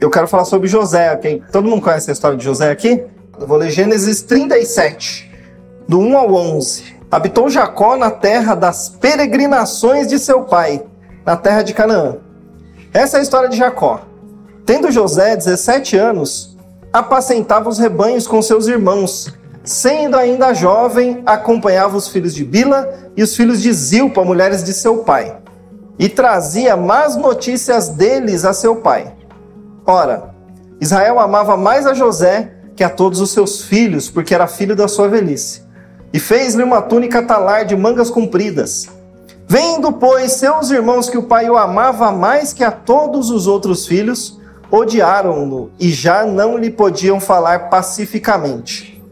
Eu quero falar sobre José. Quem, todo mundo conhece a história de José aqui? Eu vou ler Gênesis 37, do 1 ao 11. Habitou Jacó na terra das peregrinações de seu pai, na terra de Canaã. Essa é a história de Jacó. Tendo José 17 anos, apacentava os rebanhos com seus irmãos. Sendo ainda jovem, acompanhava os filhos de Bila e os filhos de Zilpa, mulheres de seu pai, e trazia más notícias deles a seu pai. Ora, Israel amava mais a José que a todos os seus filhos, porque era filho da sua velhice. E fez-lhe uma túnica talar de mangas compridas. Vendo, pois, seus irmãos que o pai o amava mais que a todos os outros filhos, odiaram-no e já não lhe podiam falar pacificamente.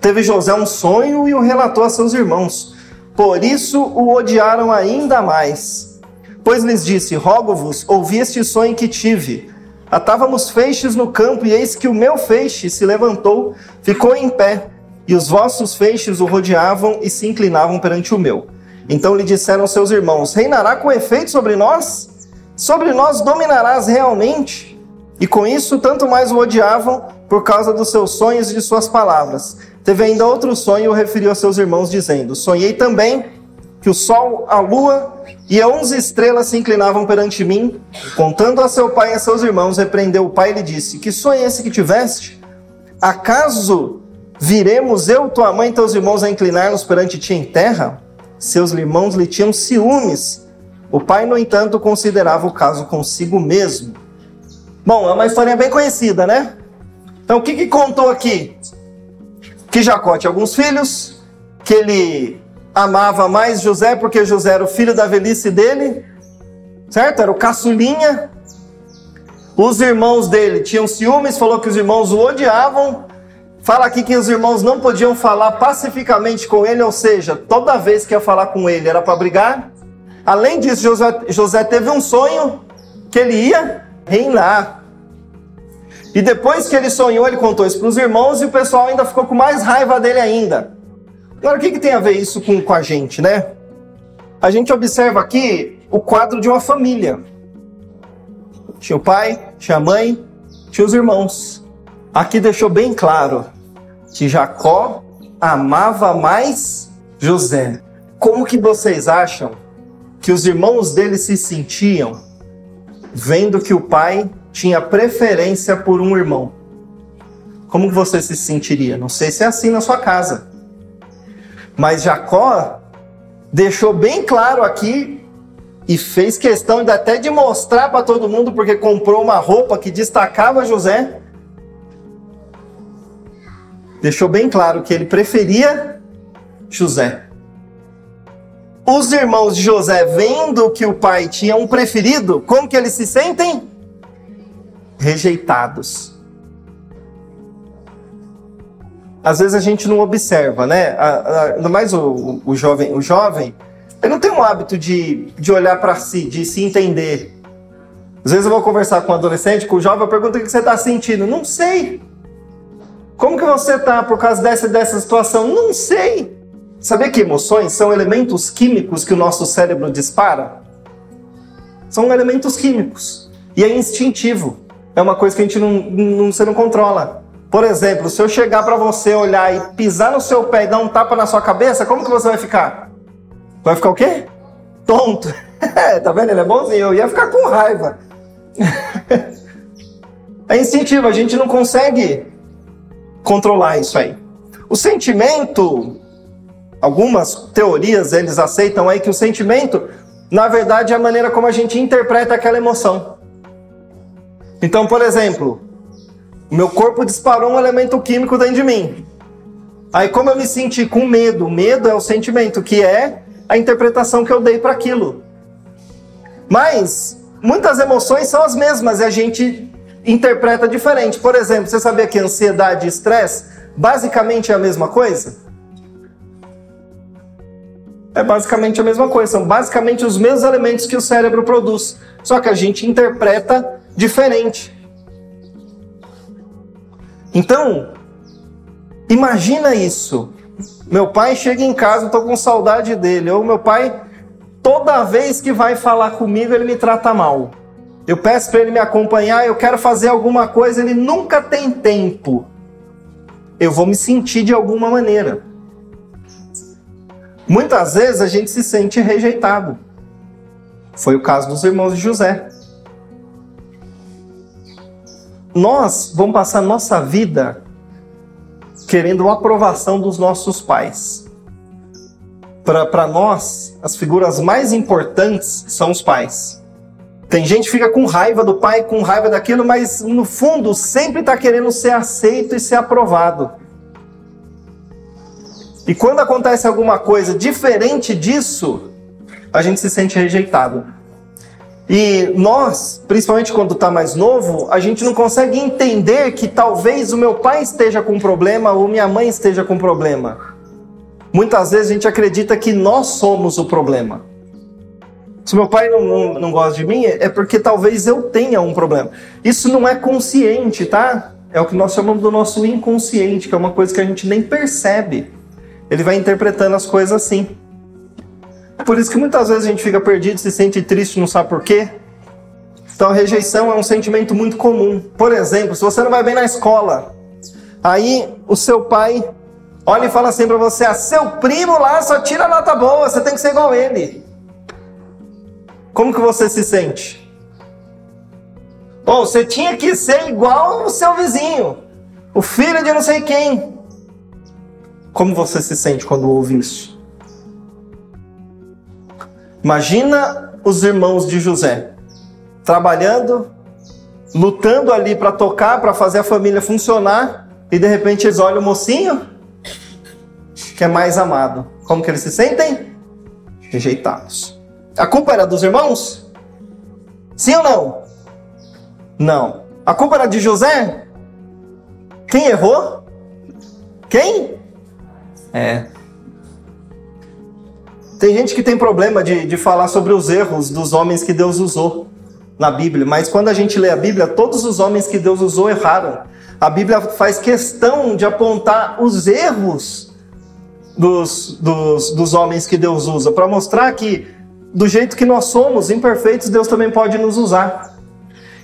Teve José um sonho e o relatou a seus irmãos. Por isso o odiaram ainda mais. Pois lhes disse: Rogo-vos, ouvi este sonho que tive. Atávamos feixes no campo, e eis que o meu feixe se levantou, ficou em pé, e os vossos feixes o rodeavam e se inclinavam perante o meu. Então lhe disseram seus irmãos: Reinará com efeito sobre nós? Sobre nós dominarás realmente? E com isso, tanto mais o odiavam por causa dos seus sonhos e de suas palavras. Teve ainda outro sonho e o referiu a seus irmãos, dizendo: Sonhei também que o sol, a lua e onze estrelas se inclinavam perante mim. Contando a seu pai e a seus irmãos, repreendeu o pai e lhe disse: Que sonho é esse que tiveste? Acaso viremos eu, tua mãe e teus irmãos a inclinar-nos perante ti em terra? Seus irmãos lhe tinham ciúmes. O pai, no entanto, considerava o caso consigo mesmo. Bom, é uma história bem conhecida, né? Então, o que, que contou aqui? Que Jacó tinha alguns filhos, que ele amava mais José porque José era o filho da velhice dele, certo? Era o caçulinha. Os irmãos dele tinham ciúmes, falou que os irmãos o odiavam. Fala aqui que os irmãos não podiam falar pacificamente com ele, ou seja, toda vez que ia falar com ele era para brigar. Além disso, José, José teve um sonho que ele ia reinar. E depois que ele sonhou, ele contou isso para os irmãos e o pessoal ainda ficou com mais raiva dele ainda. Agora, o que, que tem a ver isso com, com a gente, né? A gente observa aqui o quadro de uma família. Tinha o pai, tinha a mãe, tinha os irmãos. Aqui deixou bem claro que Jacó amava mais José. Como que vocês acham que os irmãos dele se sentiam vendo que o pai tinha preferência por um irmão? Como que você se sentiria? Não sei se é assim na sua casa. Mas Jacó deixou bem claro aqui e fez questão de até de mostrar para todo mundo porque comprou uma roupa que destacava José. Deixou bem claro que ele preferia José. Os irmãos de José, vendo que o pai tinha um preferido, como que eles se sentem? Rejeitados às vezes a gente não observa, né? Ainda mais o, o, jovem, o jovem, ele não tem um hábito de, de olhar para si, de se entender. Às vezes eu vou conversar com um adolescente, com o jovem, eu pergunto o que você está sentindo. Não sei. Como que você está por causa dessa dessa situação? Não sei. Sabia que emoções são elementos químicos que o nosso cérebro dispara? São elementos químicos. E é instintivo. É uma coisa que a gente não, não, você não controla. Por exemplo, se eu chegar para você olhar e pisar no seu pé e dar um tapa na sua cabeça, como que você vai ficar? Vai ficar o quê? Tonto. tá vendo? Ele é bonzinho. Eu ia ficar com raiva. é instintivo, a gente não consegue controlar isso aí. O sentimento, algumas teorias eles aceitam aí que o sentimento, na verdade, é a maneira como a gente interpreta aquela emoção. Então, por exemplo, meu corpo disparou um elemento químico dentro de mim. Aí, como eu me senti com medo, medo é o sentimento, que é a interpretação que eu dei para aquilo. Mas muitas emoções são as mesmas e a gente interpreta diferente. Por exemplo, você sabia que ansiedade e estresse basicamente é a mesma coisa? É basicamente a mesma coisa, são basicamente os mesmos elementos que o cérebro produz, só que a gente interpreta diferente. Então, imagina isso. Meu pai chega em casa, eu tô com saudade dele. Ou meu pai, toda vez que vai falar comigo, ele me trata mal. Eu peço para ele me acompanhar, eu quero fazer alguma coisa, ele nunca tem tempo. Eu vou me sentir de alguma maneira. Muitas vezes a gente se sente rejeitado. Foi o caso dos irmãos de José. Nós vamos passar nossa vida querendo a aprovação dos nossos pais. Para nós, as figuras mais importantes são os pais. Tem gente que fica com raiva do pai, com raiva daquilo, mas no fundo sempre está querendo ser aceito e ser aprovado. E quando acontece alguma coisa diferente disso, a gente se sente rejeitado. E nós, principalmente quando está mais novo, a gente não consegue entender que talvez o meu pai esteja com problema ou minha mãe esteja com problema. Muitas vezes a gente acredita que nós somos o problema. Se meu pai não, não, não gosta de mim, é porque talvez eu tenha um problema. Isso não é consciente, tá? É o que nós chamamos do nosso inconsciente, que é uma coisa que a gente nem percebe. Ele vai interpretando as coisas assim. Por isso que muitas vezes a gente fica perdido, se sente triste, não sabe por quê. Então rejeição é um sentimento muito comum. Por exemplo, se você não vai bem na escola, aí o seu pai olha e fala assim para você: ah, seu primo lá só tira nota boa, você tem que ser igual ele. Como que você se sente? Ou oh, você tinha que ser igual o seu vizinho, o filho de não sei quem. Como você se sente quando ouve isso? Imagina os irmãos de José trabalhando, lutando ali para tocar, para fazer a família funcionar, e de repente eles olham o mocinho que é mais amado. Como que eles se sentem? Rejeitados. A culpa era dos irmãos? Sim ou não? Não. A culpa era de José? Quem errou? Quem? É. Tem gente que tem problema de, de falar sobre os erros dos homens que Deus usou na Bíblia, mas quando a gente lê a Bíblia, todos os homens que Deus usou erraram. A Bíblia faz questão de apontar os erros dos, dos, dos homens que Deus usa, para mostrar que, do jeito que nós somos, imperfeitos, Deus também pode nos usar.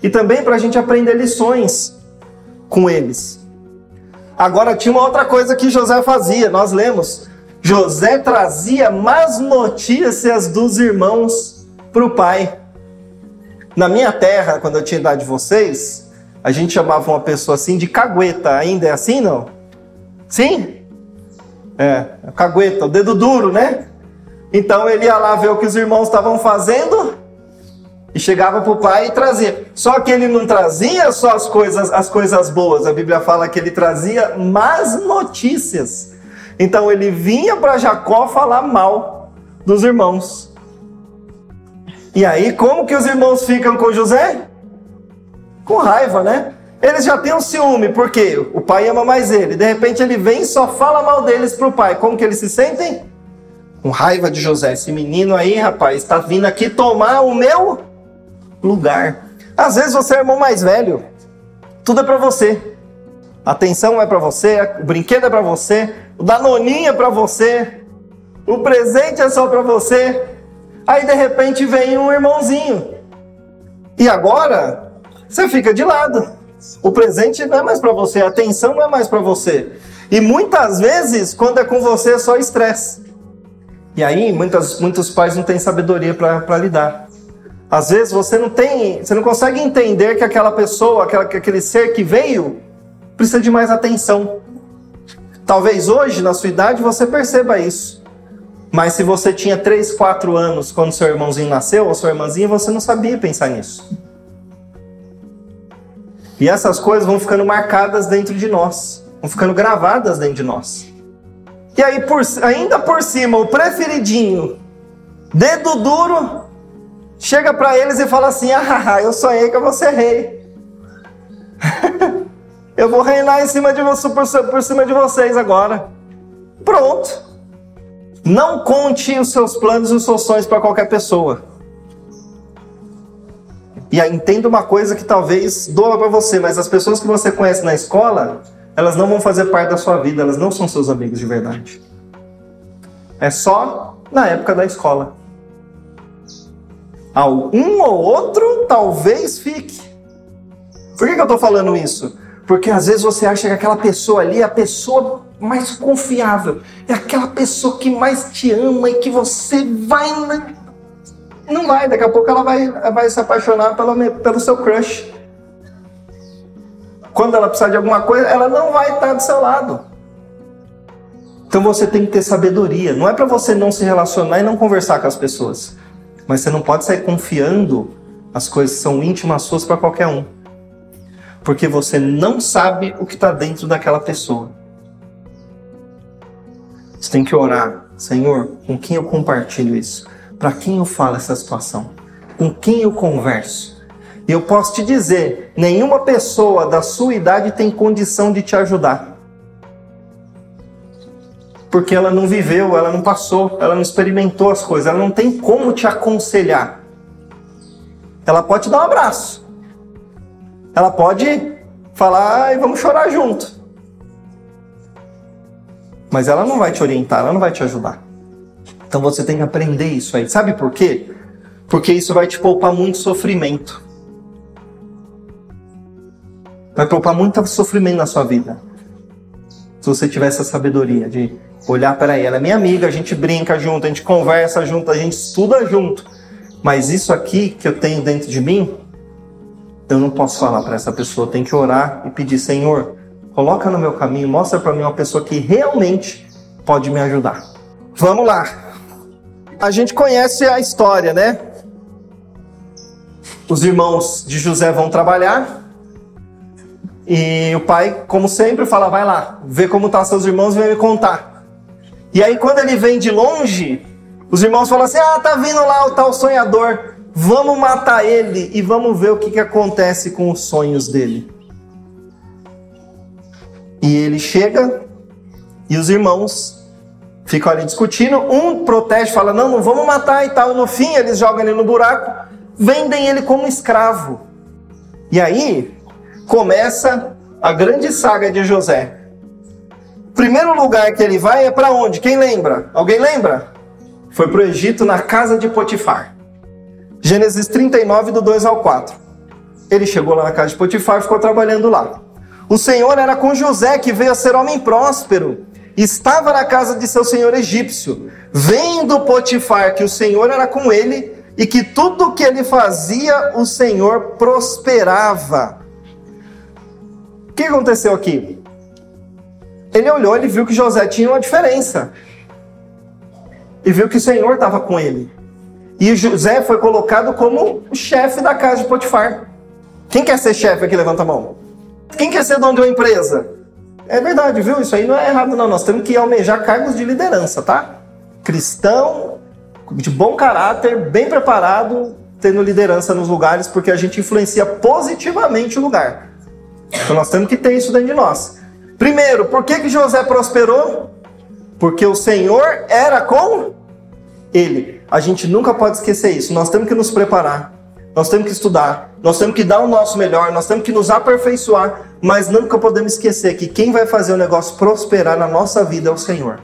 E também para a gente aprender lições com eles. Agora, tinha uma outra coisa que José fazia, nós lemos. José trazia más notícias dos irmãos para o pai. Na minha terra, quando eu tinha idade de vocês, a gente chamava uma pessoa assim de cagueta. Ainda é assim, não? Sim? É, cagueta, o dedo duro, né? Então ele ia lá ver o que os irmãos estavam fazendo e chegava para o pai e trazia. Só que ele não trazia só as coisas, as coisas boas. A Bíblia fala que ele trazia más notícias. Então ele vinha para Jacó falar mal dos irmãos. E aí, como que os irmãos ficam com José? Com raiva, né? Eles já têm um ciúme, porque o pai ama mais ele. De repente ele vem e só fala mal deles pro pai. Como que eles se sentem? Com raiva de José. Esse menino aí, rapaz, está vindo aqui tomar o meu lugar. Às vezes você é irmão mais velho. Tudo é para você. A atenção é para você, o brinquedo é para você, o danoninho é para você, o presente é só para você. Aí de repente vem um irmãozinho. E agora você fica de lado. O presente não é mais para você, a atenção não é mais para você. E muitas vezes, quando é com você, é só estresse. E aí, muitas, muitos pais não têm sabedoria para lidar. Às vezes você não tem, você não consegue entender que aquela pessoa, aquela, aquele ser que veio, precisa de mais atenção. Talvez hoje, na sua idade, você perceba isso. Mas se você tinha 3, 4 anos quando seu irmãozinho nasceu, ou sua irmãzinha, você não sabia pensar nisso. E essas coisas vão ficando marcadas dentro de nós, vão ficando gravadas dentro de nós. E aí, por, ainda por cima, o preferidinho, dedo duro, chega para eles e fala assim: Ah, eu sonhei que eu vou ser rei. Eu vou reinar em cima de você, por, por cima de vocês agora. Pronto. Não conte os seus planos e os seus sonhos para qualquer pessoa. E entenda uma coisa que talvez doa para você, mas as pessoas que você conhece na escola, elas não vão fazer parte da sua vida, elas não são seus amigos de verdade. É só na época da escola. Um ou outro talvez fique. Por que, que eu estou falando isso? Porque às vezes você acha que aquela pessoa ali é a pessoa mais confiável, é aquela pessoa que mais te ama e que você vai. Não vai, daqui a pouco ela vai, vai se apaixonar pelo, pelo seu crush. Quando ela precisar de alguma coisa, ela não vai estar do seu lado. Então você tem que ter sabedoria. Não é para você não se relacionar e não conversar com as pessoas. Mas você não pode sair confiando as coisas que são íntimas suas para qualquer um. Porque você não sabe o que está dentro daquela pessoa. Você tem que orar. Senhor, com quem eu compartilho isso? Para quem eu falo essa situação? Com quem eu converso? E eu posso te dizer: nenhuma pessoa da sua idade tem condição de te ajudar. Porque ela não viveu, ela não passou, ela não experimentou as coisas, ela não tem como te aconselhar. Ela pode te dar um abraço. Ela pode falar, e vamos chorar junto. Mas ela não vai te orientar, ela não vai te ajudar. Então você tem que aprender isso aí. Sabe por quê? Porque isso vai te poupar muito sofrimento. Vai poupar muito sofrimento na sua vida. Se você tiver essa sabedoria de olhar para ela, é minha amiga, a gente brinca junto, a gente conversa junto, a gente estuda junto. Mas isso aqui que eu tenho dentro de mim, eu não posso falar para essa pessoa. Tem que orar e pedir, Senhor, coloca no meu caminho, mostra para mim uma pessoa que realmente pode me ajudar. Vamos lá. A gente conhece a história, né? Os irmãos de José vão trabalhar, e o pai, como sempre, fala: vai lá, vê como tá seus irmãos vem me contar. E aí, quando ele vem de longe, os irmãos falam assim: ah, tá vindo lá o tal sonhador, vamos matar ele e vamos ver o que, que acontece com os sonhos dele. E ele chega e os irmãos ficam ali discutindo. Um protege, fala: não, não vamos matar e tal. No fim, eles jogam ele no buraco, vendem ele como escravo. E aí, começa a grande saga de José. Primeiro lugar que ele vai é para onde? Quem lembra? Alguém lembra? Foi para o Egito na casa de Potifar. Gênesis 39, do 2 ao 4. Ele chegou lá na casa de Potifar e ficou trabalhando lá. O Senhor era com José, que veio a ser homem próspero. Estava na casa de seu senhor egípcio. Vendo Potifar que o Senhor era com ele e que tudo o que ele fazia, o Senhor prosperava. O que aconteceu aqui? Ele olhou, ele viu que José tinha uma diferença. E viu que o Senhor estava com ele. E José foi colocado como o chefe da casa de Potifar. Quem quer ser chefe aqui? Levanta a mão. Quem quer ser dono de uma empresa? É verdade, viu? Isso aí não é errado, não. Nós temos que almejar cargos de liderança, tá? Cristão, de bom caráter, bem preparado, tendo liderança nos lugares, porque a gente influencia positivamente o lugar. Então nós temos que ter isso dentro de nós. Primeiro, por que, que José prosperou? Porque o Senhor era com ele. A gente nunca pode esquecer isso. Nós temos que nos preparar. Nós temos que estudar, nós temos que dar o nosso melhor, nós temos que nos aperfeiçoar, mas nunca podemos esquecer que quem vai fazer o negócio prosperar na nossa vida é o Senhor.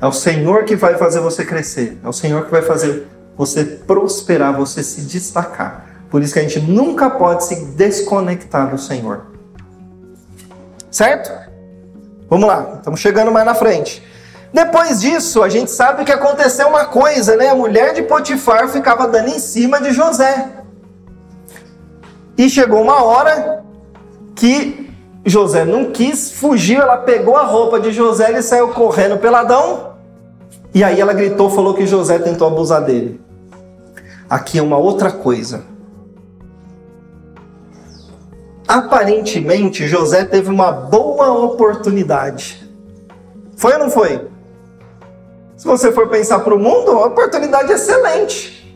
É o Senhor que vai fazer você crescer, é o Senhor que vai fazer você prosperar, você se destacar. Por isso que a gente nunca pode se desconectar do Senhor. Certo? Vamos lá, estamos chegando mais na frente. Depois disso, a gente sabe que aconteceu uma coisa, né? A mulher de Potifar ficava dando em cima de José. E chegou uma hora que José não quis, fugiu, ela pegou a roupa de José e saiu correndo peladão. E aí ela gritou, falou que José tentou abusar dele. Aqui é uma outra coisa. Aparentemente, José teve uma boa oportunidade. Foi ou não foi? Se você for pensar para o mundo, uma oportunidade excelente.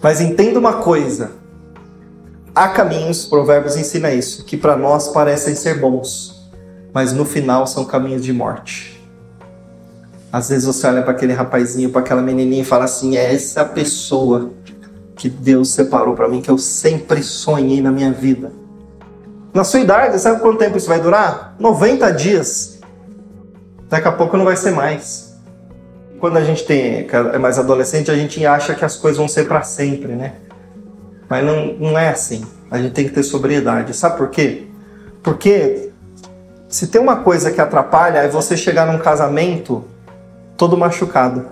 Mas entenda uma coisa: há caminhos, Provérbios ensina isso, que para nós parecem ser bons, mas no final são caminhos de morte. Às vezes você olha para aquele rapazinho, para aquela menininha e fala assim: é essa pessoa que Deus separou para mim, que eu sempre sonhei na minha vida. Na sua idade, sabe quanto tempo isso vai durar? 90 dias. Daqui a pouco não vai ser mais. quando a gente tem, é mais adolescente, a gente acha que as coisas vão ser para sempre, né? Mas não, não é assim. A gente tem que ter sobriedade. Sabe por quê? Porque se tem uma coisa que atrapalha é você chegar num casamento todo machucado.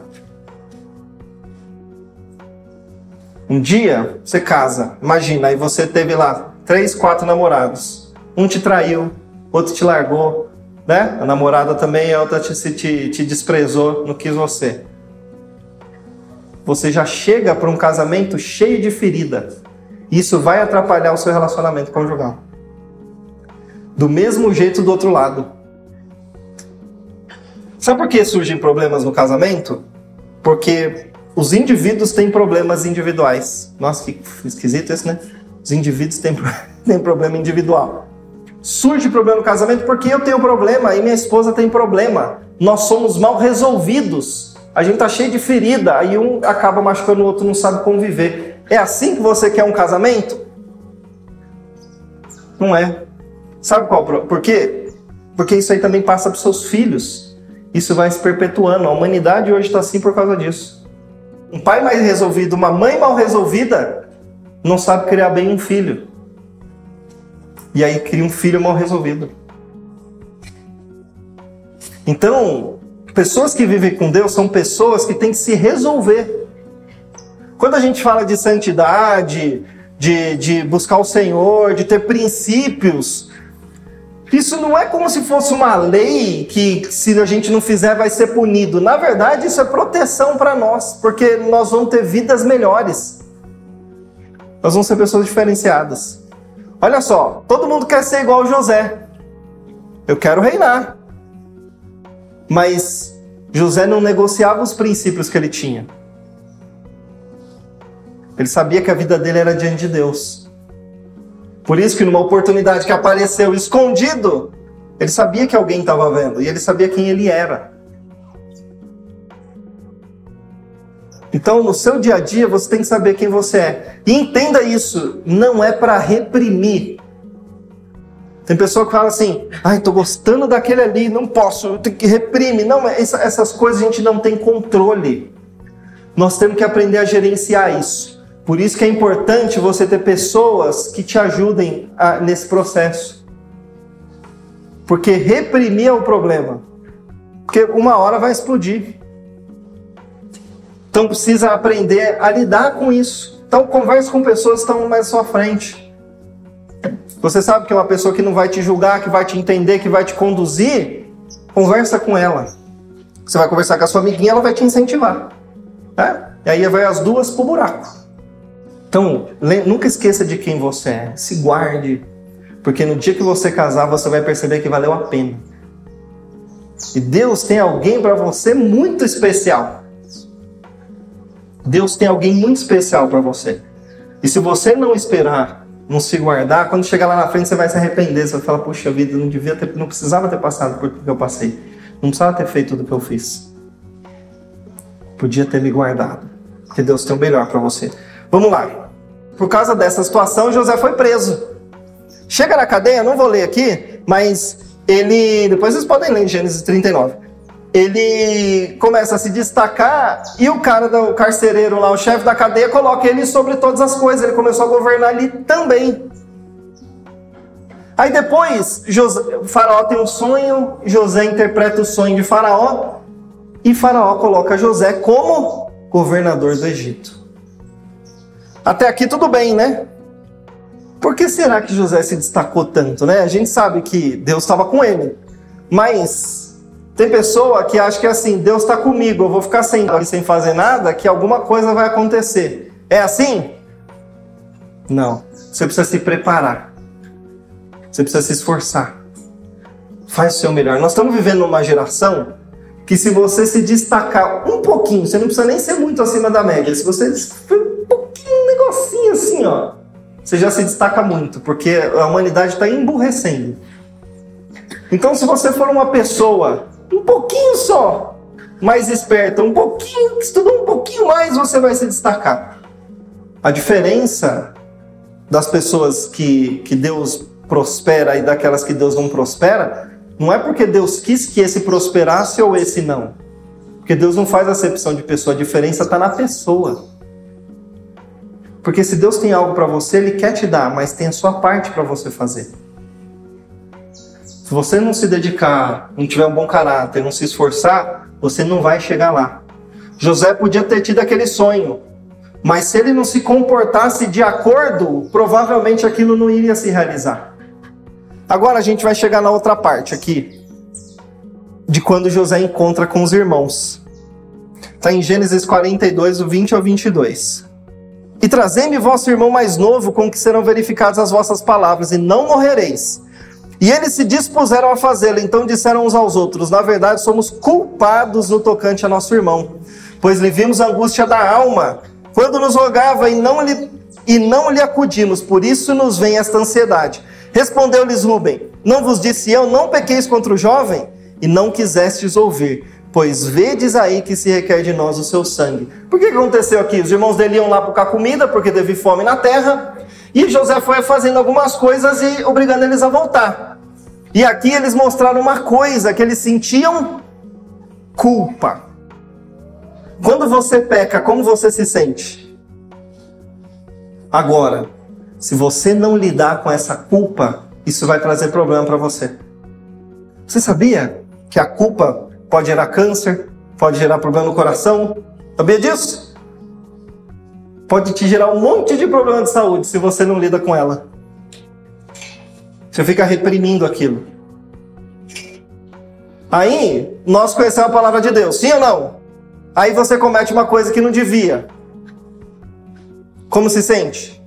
Um dia você casa, imagina, aí você teve lá três, quatro namorados. Um te traiu, outro te largou, né? A namorada também, a outra te, te, te desprezou, não quis você. Você já chega para um casamento cheio de ferida. Isso vai atrapalhar o seu relacionamento conjugal. Do mesmo jeito do outro lado. Sabe por que surgem problemas no casamento? Porque os indivíduos têm problemas individuais. Nossa, que esquisito isso, né? Os indivíduos têm, têm problema individual. Surge problema no casamento porque eu tenho problema e minha esposa tem problema. Nós somos mal resolvidos. A gente tá cheio de ferida, aí um acaba machucando o outro, não sabe conviver. É assim que você quer um casamento? Não é. Sabe qual? Por quê? Porque isso aí também passa para seus filhos. Isso vai se perpetuando. A humanidade hoje está assim por causa disso. Um pai mais resolvido, uma mãe mal resolvida, não sabe criar bem um filho. E aí cria um filho mal resolvido. Então, pessoas que vivem com Deus são pessoas que têm que se resolver. Quando a gente fala de santidade, de, de buscar o Senhor, de ter princípios, isso não é como se fosse uma lei que, se a gente não fizer, vai ser punido. Na verdade, isso é proteção para nós, porque nós vamos ter vidas melhores. Nós vamos ser pessoas diferenciadas. Olha só, todo mundo quer ser igual José. Eu quero reinar. Mas José não negociava os princípios que ele tinha. Ele sabia que a vida dele era diante de Deus. Por isso que numa oportunidade que apareceu escondido, ele sabia que alguém estava vendo e ele sabia quem ele era. Então, no seu dia a dia, você tem que saber quem você é. E entenda isso, não é para reprimir. Tem pessoa que fala assim: ai, tô gostando daquele ali, não posso, tenho que reprime. Não, essas coisas a gente não tem controle. Nós temos que aprender a gerenciar isso. Por isso que é importante você ter pessoas que te ajudem a, nesse processo. Porque reprimir é o problema. Porque uma hora vai explodir. Então precisa aprender a lidar com isso. Então converse com pessoas que estão mais à sua frente. Você sabe que é uma pessoa que não vai te julgar, que vai te entender, que vai te conduzir, conversa com ela. Você vai conversar com a sua amiguinha, ela vai te incentivar. Né? E aí vai as duas pro buraco. Então, nunca esqueça de quem você é. Se guarde, porque no dia que você casar, você vai perceber que valeu a pena. E Deus tem alguém para você muito especial. Deus tem alguém muito especial para você. E se você não esperar, não se guardar, quando chegar lá na frente você vai se arrepender, você vai falar: "Puxa vida, não devia ter, não precisava ter passado por tudo que eu passei. Não precisava ter feito tudo que eu fiz. Podia ter me guardado, porque Deus tem o melhor para você." Vamos lá. Por causa dessa situação, José foi preso. Chega na cadeia, não vou ler aqui, mas ele. Depois vocês podem ler em Gênesis 39. Ele começa a se destacar e o cara do carcereiro lá, o chefe da cadeia, coloca ele sobre todas as coisas. Ele começou a governar ali também. Aí depois, José, faraó tem um sonho, José interpreta o sonho de faraó e faraó coloca José como governador do Egito. Até aqui tudo bem, né? Por que será que José se destacou tanto, né? A gente sabe que Deus estava com ele, mas tem pessoa que acha que é assim, Deus está comigo, eu vou ficar sem, sem fazer nada, que alguma coisa vai acontecer. É assim? Não. Você precisa se preparar. Você precisa se esforçar. Faz o seu melhor. Nós estamos vivendo numa geração que se você se destacar um pouquinho, você não precisa nem ser muito acima da média. Se você negocinho assim, ó, você já se destaca muito, porque a humanidade está emburrecendo. Então, se você for uma pessoa um pouquinho só mais esperta, um pouquinho, estudou um pouquinho mais, você vai se destacar. A diferença das pessoas que, que Deus prospera e daquelas que Deus não prospera, não é porque Deus quis que esse prosperasse ou esse não. Porque Deus não faz acepção de pessoa, a diferença está na pessoa. Porque se Deus tem algo para você, Ele quer te dar, mas tem a sua parte para você fazer. Se você não se dedicar, não tiver um bom caráter, não se esforçar, você não vai chegar lá. José podia ter tido aquele sonho, mas se ele não se comportasse de acordo, provavelmente aquilo não iria se realizar. Agora a gente vai chegar na outra parte aqui, de quando José encontra com os irmãos. Está em Gênesis 42, 20 ao 22. E trazei-me vosso irmão mais novo, com que serão verificadas as vossas palavras, e não morrereis. E eles se dispuseram a fazê-lo, então disseram uns aos outros: Na verdade, somos culpados no tocante a nosso irmão, pois lhe vimos a angústia da alma, quando nos rogava e não lhe, e não lhe acudimos, por isso nos vem esta ansiedade. Respondeu-lhes Rubem: Não vos disse eu, não pequeis contra o jovem? E não quisestes ouvir, pois vedes aí que se requer de nós o seu sangue. Por que aconteceu aqui? Os irmãos dele iam lá buscar comida, porque teve fome na terra, e José foi fazendo algumas coisas e obrigando eles a voltar. E aqui eles mostraram uma coisa, que eles sentiam culpa. Quando você peca, como você se sente? Agora, se você não lidar com essa culpa, isso vai trazer problema para você. Você sabia que a culpa pode gerar câncer, pode gerar problema no coração? Sabia disso? Pode te gerar um monte de problema de saúde se você não lida com ela. Você fica reprimindo aquilo. Aí, nós conhecemos a palavra de Deus, sim ou não? Aí você comete uma coisa que não devia. Como se sente?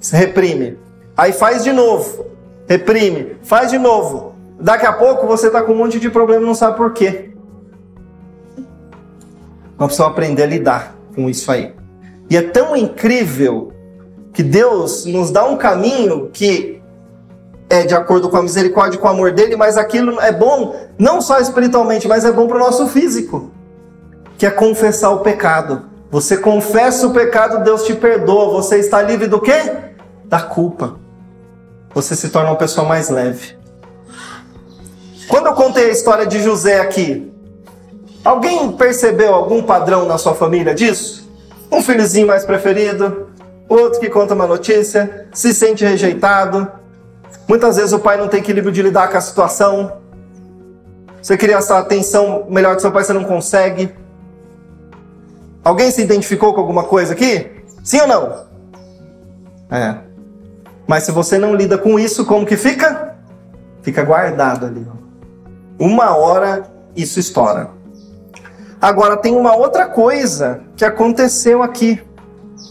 Se reprime. Aí faz de novo. Reprime. Faz de novo. Daqui a pouco você está com um monte de problema e não sabe por quê. Nós precisamos aprender a lidar com isso aí. E é tão incrível que Deus nos dá um caminho que é de acordo com a misericórdia e com o amor dele, mas aquilo é bom não só espiritualmente, mas é bom para o nosso físico, que é confessar o pecado. Você confessa o pecado, Deus te perdoa. Você está livre do quê? Da culpa. Você se torna uma pessoa mais leve. Quando eu contei a história de José aqui, alguém percebeu algum padrão na sua família disso? Um filhozinho mais preferido, outro que conta uma notícia, se sente rejeitado. Muitas vezes o pai não tem equilíbrio de lidar com a situação. Você queria essa atenção melhor que seu pai, você não consegue. Alguém se identificou com alguma coisa aqui? Sim ou não? É. Mas se você não lida com isso, como que fica? Fica guardado ali. Uma hora isso estoura. Agora tem uma outra coisa que aconteceu aqui.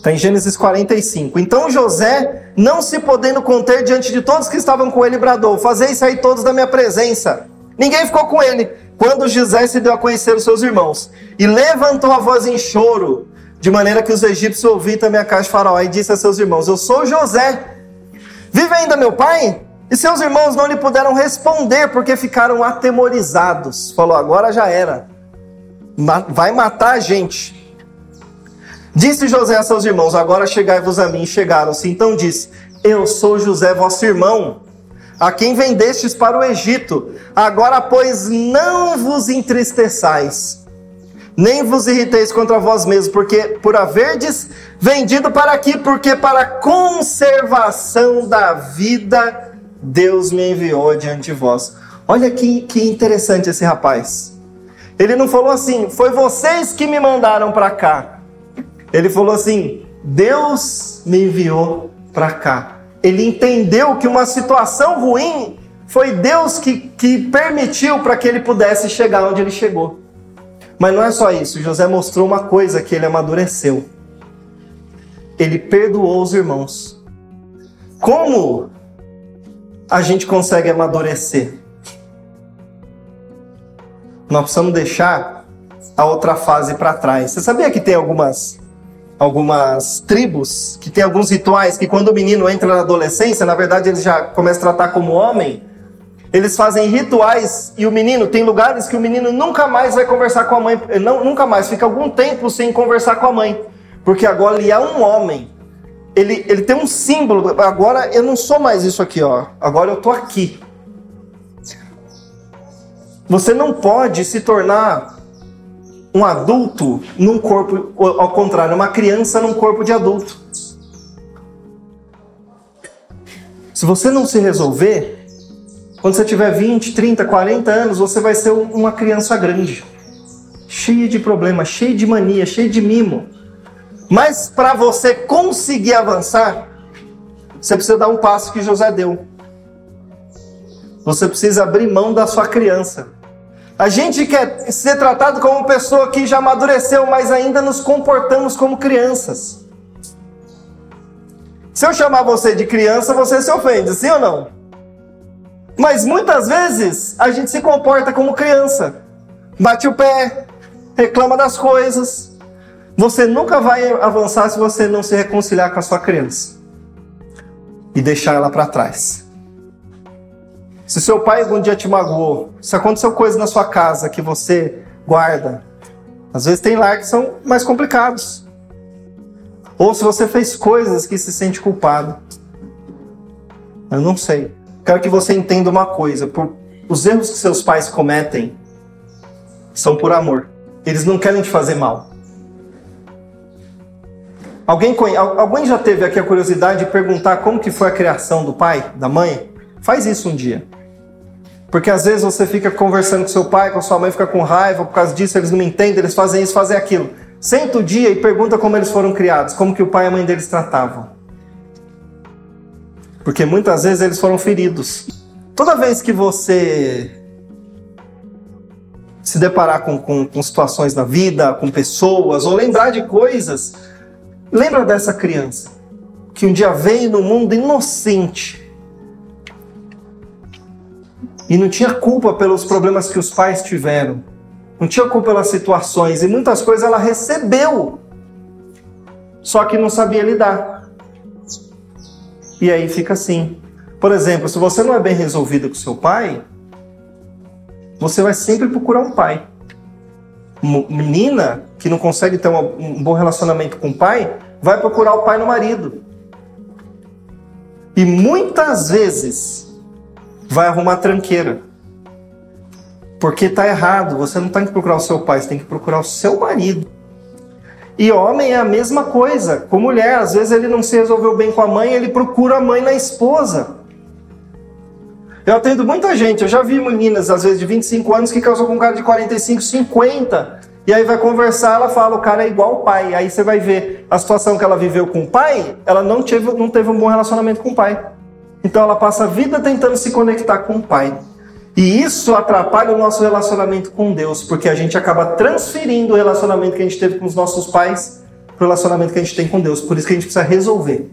Está em Gênesis 45. Então José, não se podendo conter diante de todos que estavam com ele, bradou: Fazei sair todos da minha presença. Ninguém ficou com ele. Quando José se deu a conhecer os seus irmãos, e levantou a voz em choro, de maneira que os egípcios ouviram também a casa de Faraó, e disse a seus irmãos: Eu sou José. Vive ainda meu pai? E seus irmãos não lhe puderam responder, porque ficaram atemorizados. Falou: Agora já era. Vai matar a gente. Disse José a seus irmãos: Agora chegai-vos a mim. Chegaram-se. Então disse: Eu sou José, vosso irmão, a quem vendestes para o Egito. Agora, pois, não vos entristeçais, nem vos irriteis contra vós mesmos, porque por haverdes vendido para aqui, porque para conservação da vida Deus me enviou diante de vós. Olha que, que interessante esse rapaz. Ele não falou assim, foi vocês que me mandaram para cá. Ele falou assim: Deus me enviou para cá. Ele entendeu que uma situação ruim foi Deus que, que permitiu para que ele pudesse chegar onde ele chegou. Mas não é só isso. José mostrou uma coisa que ele amadureceu. Ele perdoou os irmãos. Como a gente consegue amadurecer? Nós precisamos deixar a outra fase para trás. Você sabia que tem algumas algumas tribos que tem alguns rituais que quando o menino entra na adolescência, na verdade ele já começa a tratar como homem. Eles fazem rituais e o menino tem lugares que o menino nunca mais vai conversar com a mãe, não, nunca mais fica algum tempo sem conversar com a mãe, porque agora ele é um homem. Ele, ele tem um símbolo. Agora eu não sou mais isso aqui, ó. Agora eu tô aqui. Você não pode se tornar um adulto num corpo, ao contrário, uma criança num corpo de adulto. Se você não se resolver, quando você tiver 20, 30, 40 anos, você vai ser uma criança grande, cheia de problemas, cheia de mania, cheia de mimo. Mas para você conseguir avançar, você precisa dar um passo que José deu. Você precisa abrir mão da sua criança. A gente quer ser tratado como pessoa que já amadureceu, mas ainda nos comportamos como crianças. Se eu chamar você de criança, você se ofende, sim ou não? Mas muitas vezes a gente se comporta como criança. Bate o pé, reclama das coisas. Você nunca vai avançar se você não se reconciliar com a sua criança e deixar ela para trás. Se seu pai algum dia te magoou, se aconteceu coisa na sua casa que você guarda, às vezes tem lar que são mais complicados. Ou se você fez coisas que se sente culpado. Eu não sei. Quero que você entenda uma coisa: por, os erros que seus pais cometem são por amor. Eles não querem te fazer mal. Alguém, alguém já teve aqui a curiosidade de perguntar como que foi a criação do pai, da mãe? Faz isso um dia. Porque às vezes você fica conversando com seu pai, com sua mãe, fica com raiva por causa disso, eles não me entendem, eles fazem isso, fazem aquilo. Senta o dia e pergunta como eles foram criados, como que o pai e a mãe deles tratavam. Porque muitas vezes eles foram feridos. Toda vez que você se deparar com, com, com situações na vida, com pessoas, ou lembrar de coisas, lembra dessa criança que um dia veio no mundo inocente e não tinha culpa pelos problemas que os pais tiveram. Não tinha culpa pelas situações. E muitas coisas ela recebeu. Só que não sabia lidar. E aí fica assim. Por exemplo, se você não é bem resolvido com seu pai, você vai sempre procurar um pai. Menina que não consegue ter um bom relacionamento com o pai, vai procurar o pai no marido. E muitas vezes vai arrumar tranqueira. Porque tá errado, você não tem que procurar o seu pai, você tem que procurar o seu marido. E homem é a mesma coisa, com mulher, às vezes ele não se resolveu bem com a mãe, ele procura a mãe na esposa. Eu atendo muita gente, eu já vi meninas, às vezes de 25 anos, que casam com um cara de 45, 50, e aí vai conversar, ela fala, o cara é igual o pai. Aí você vai ver a situação que ela viveu com o pai, ela não teve, não teve um bom relacionamento com o pai. Então ela passa a vida tentando se conectar com o Pai. E isso atrapalha o nosso relacionamento com Deus, porque a gente acaba transferindo o relacionamento que a gente teve com os nossos pais para o relacionamento que a gente tem com Deus. Por isso que a gente precisa resolver.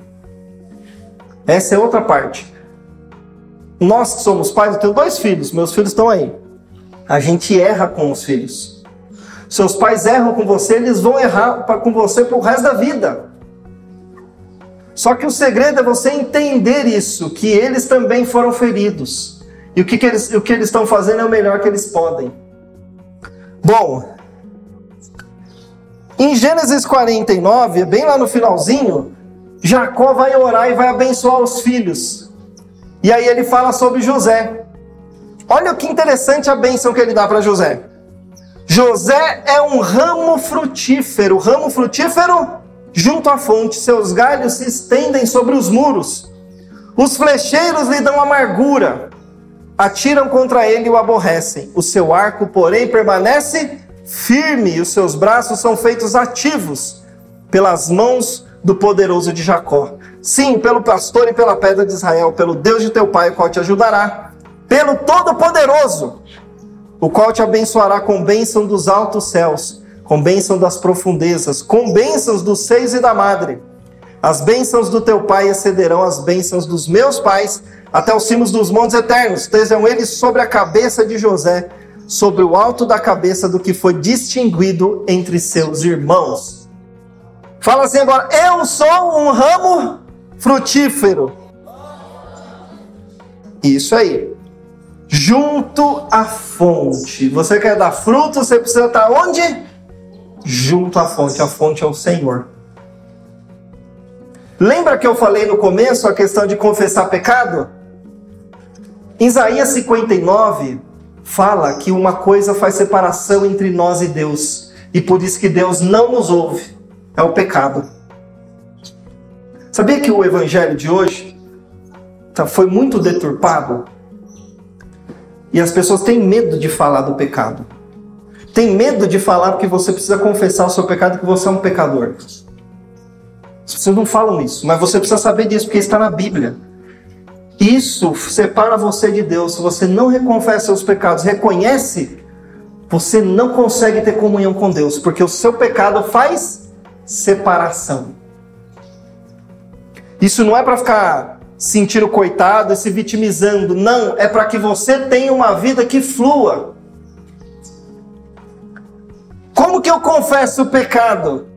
Essa é outra parte. Nós que somos pais, eu tenho dois filhos, meus filhos estão aí. A gente erra com os filhos. Seus pais erram com você, eles vão errar com você para o resto da vida. Só que o segredo é você entender isso, que eles também foram feridos. E o que, que eles, o que eles estão fazendo é o melhor que eles podem. Bom, em Gênesis 49, bem lá no finalzinho, Jacó vai orar e vai abençoar os filhos. E aí ele fala sobre José. Olha que interessante a bênção que ele dá para José. José é um ramo frutífero. Ramo frutífero junto à fonte, seus galhos se estendem sobre os muros. Os flecheiros lhe dão amargura, atiram contra ele e o aborrecem. O seu arco, porém, permanece firme e os seus braços são feitos ativos pelas mãos do poderoso de Jacó. Sim, pelo pastor e pela pedra de Israel, pelo Deus de teu pai, o qual te ajudará, pelo Todo-Poderoso, o qual te abençoará com bênção dos altos céus com bênção das profundezas, com bênçãos dos seis e da madre. As bênçãos do teu pai excederão as bênçãos dos meus pais até os cimos dos montes eternos. Estejam eles sobre a cabeça de José, sobre o alto da cabeça do que foi distinguido entre seus irmãos. Fala assim agora: Eu sou um ramo frutífero. Isso aí. Junto à fonte. Você quer dar fruto, você precisa estar onde? Junto à fonte. A fonte é o Senhor. Lembra que eu falei no começo a questão de confessar pecado? Isaías 59 fala que uma coisa faz separação entre nós e Deus, e por isso que Deus não nos ouve, é o pecado. Sabia que o evangelho de hoje tá, foi muito deturpado? E as pessoas têm medo de falar do pecado. Tem medo de falar porque você precisa confessar o seu pecado que você é um pecador. Pessoas não falam isso, mas você precisa saber disso porque está na Bíblia. Isso separa você de Deus. Se você não reconfessa seus pecados, reconhece, você não consegue ter comunhão com Deus, porque o seu pecado faz separação. Isso não é para ficar sentindo coitado e se vitimizando, não, é para que você tenha uma vida que flua. Como que eu confesso o pecado?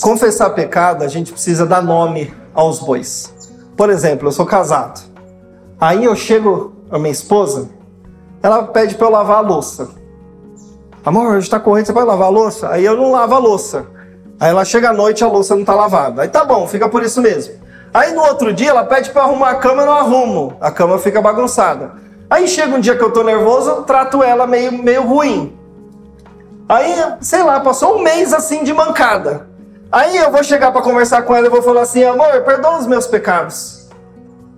Confessar pecado, a gente precisa dar nome aos bois. Por exemplo, eu sou casado. Aí eu chego a minha esposa, ela pede para eu lavar a louça. Amor, hoje está correndo, você vai lavar a louça? Aí eu não lavo a louça. Aí ela chega à noite a louça não está lavada. Aí tá bom, fica por isso mesmo. Aí no outro dia ela pede para arrumar a cama, eu não arrumo. A cama fica bagunçada. Aí chega um dia que eu tô nervoso, eu trato ela meio, meio ruim. Aí, sei lá, passou um mês assim de mancada. Aí eu vou chegar para conversar com ela e vou falar assim: amor, perdoa os meus pecados.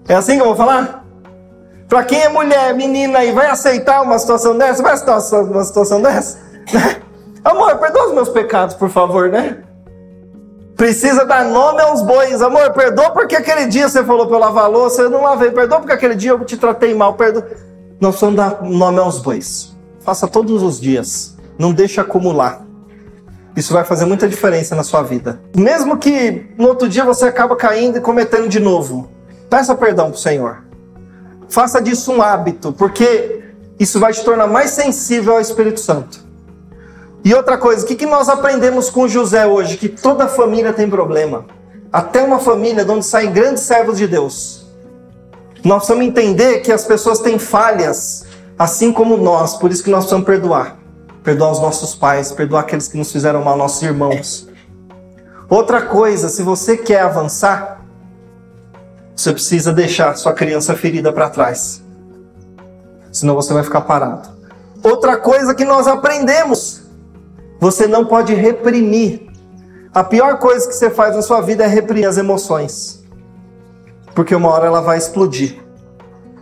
É assim que eu vou falar? Para quem é mulher, menina e vai aceitar uma situação dessa? Vai aceitar uma situação dessa? amor, perdoa os meus pecados, por favor, né? Precisa dar nome aos bois. Amor, perdoa porque aquele dia você falou para eu lavar a louça, eu não lavei. Perdoa porque aquele dia eu te tratei mal. Perdoa. Nós precisamos dar nome aos bois. Faça todos os dias. Não deixe acumular. Isso vai fazer muita diferença na sua vida. Mesmo que no outro dia você acaba caindo e cometendo de novo, peça perdão para o Senhor. Faça disso um hábito, porque isso vai te tornar mais sensível ao Espírito Santo. E outra coisa, o que, que nós aprendemos com José hoje? Que toda família tem problema. Até uma família de onde saem grandes servos de Deus. Nós precisamos entender que as pessoas têm falhas, assim como nós, por isso que nós precisamos perdoar perdoar os nossos pais, perdoar aqueles que nos fizeram mal, nossos irmãos. Outra coisa, se você quer avançar, você precisa deixar sua criança ferida para trás. Senão você vai ficar parado. Outra coisa que nós aprendemos, você não pode reprimir. A pior coisa que você faz na sua vida é reprimir as emoções. Porque uma hora ela vai explodir.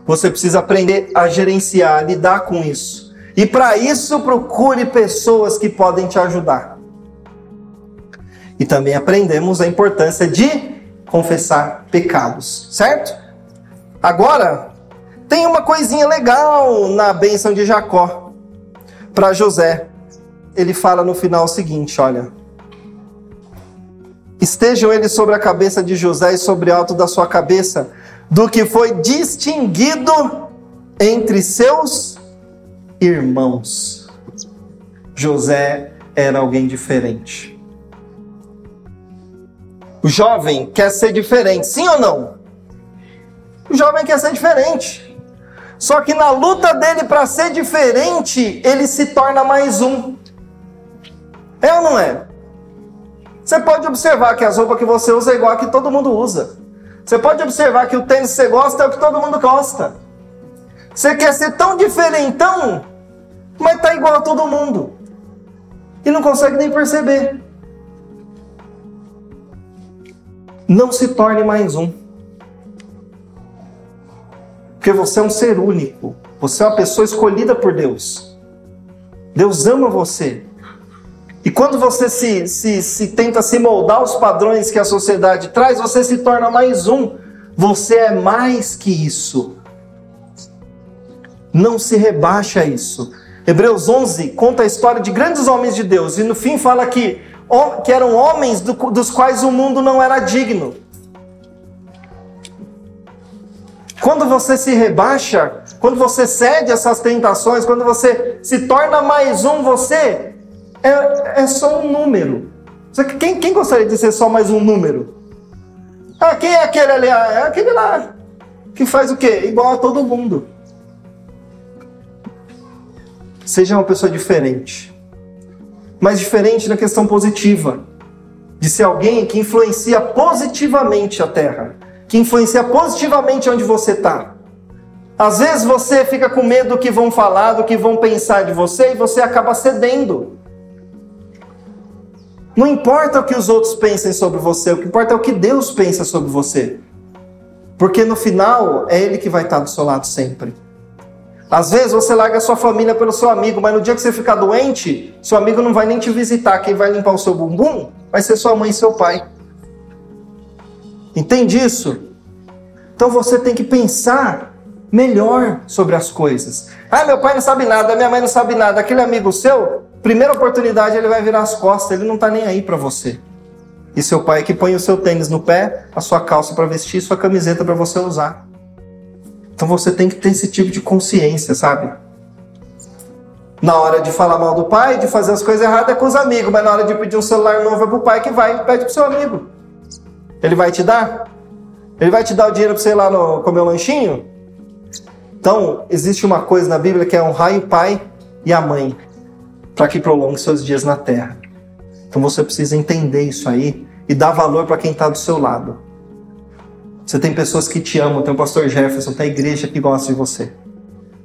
Você precisa aprender a gerenciar, a lidar com isso. E para isso, procure pessoas que podem te ajudar. E também aprendemos a importância de confessar pecados, certo? Agora, tem uma coisinha legal na bênção de Jacó para José. Ele fala no final o seguinte: olha. Estejam eles sobre a cabeça de José e sobre alto da sua cabeça, do que foi distinguido entre seus irmãos. José era alguém diferente. O jovem quer ser diferente, sim ou não? O jovem quer ser diferente. Só que na luta dele para ser diferente, ele se torna mais um. É ou não é? Você pode observar que as roupas que você usa é igual a que todo mundo usa. Você pode observar que o tênis que você gosta é o que todo mundo gosta. Você quer ser tão diferentão mas está igual a todo mundo. E não consegue nem perceber. Não se torne mais um. Porque você é um ser único. Você é uma pessoa escolhida por Deus. Deus ama você. E quando você se, se, se tenta se moldar aos padrões que a sociedade traz, você se torna mais um. Você é mais que isso. Não se rebaixa a isso. Hebreus 11 conta a história de grandes homens de Deus e no fim fala que, que eram homens do, dos quais o mundo não era digno. Quando você se rebaixa, quando você cede essas tentações, quando você se torna mais um, você é, é só um número. Quem, quem gostaria de ser só mais um número? Ah, quem é aquele ali? Ah, é aquele lá que faz o quê? Igual a todo mundo. Seja uma pessoa diferente. Mas diferente na questão positiva. De ser alguém que influencia positivamente a terra. Que influencia positivamente onde você está. Às vezes você fica com medo do que vão falar, do que vão pensar de você e você acaba cedendo. Não importa o que os outros pensem sobre você, o que importa é o que Deus pensa sobre você. Porque no final é Ele que vai estar do seu lado sempre. Às vezes você larga sua família pelo seu amigo, mas no dia que você ficar doente, seu amigo não vai nem te visitar. Quem vai limpar o seu bumbum vai ser sua mãe e seu pai. Entende isso? Então você tem que pensar melhor sobre as coisas. Ah, meu pai não sabe nada, minha mãe não sabe nada. Aquele amigo seu, primeira oportunidade ele vai virar as costas, ele não está nem aí para você. E seu pai é que põe o seu tênis no pé, a sua calça para vestir, sua camiseta para você usar. Então você tem que ter esse tipo de consciência, sabe? Na hora de falar mal do pai, de fazer as coisas erradas é com os amigos, mas na hora de pedir um celular novo é pro pai que vai e pede pro seu amigo. Ele vai te dar? Ele vai te dar o dinheiro para você ir lá no, comer um lanchinho? Então, existe uma coisa na Bíblia que é honrar o pai e a mãe, para que prolongue seus dias na terra. Então você precisa entender isso aí e dar valor para quem está do seu lado. Você tem pessoas que te amam, tem o pastor Jefferson, tem a igreja que gosta de você.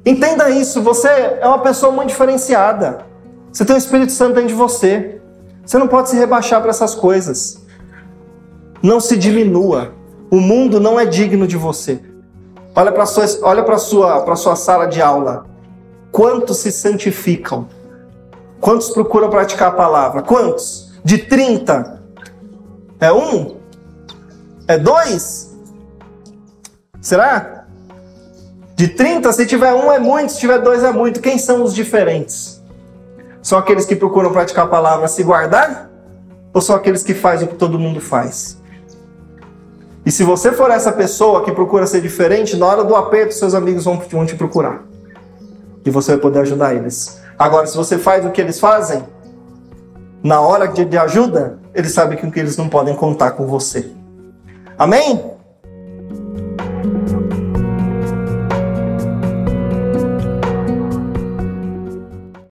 Entenda isso, você é uma pessoa muito diferenciada. Você tem o Espírito Santo dentro de você. Você não pode se rebaixar para essas coisas. Não se diminua. O mundo não é digno de você. Olha para sua, olha para sua, para sua sala de aula. Quantos se santificam? Quantos procuram praticar a palavra? Quantos? De 30? É um? É dois? Será? De 30, se tiver um é muito, se tiver dois é muito. Quem são os diferentes? São aqueles que procuram praticar a palavra se guardar? Ou são aqueles que fazem o que todo mundo faz? E se você for essa pessoa que procura ser diferente, na hora do aperto, seus amigos vão, te procurar. E você vai poder ajudar eles. Agora, se você faz o que eles fazem, na hora de, de ajuda, eles sabem que eles não podem contar com você. Amém?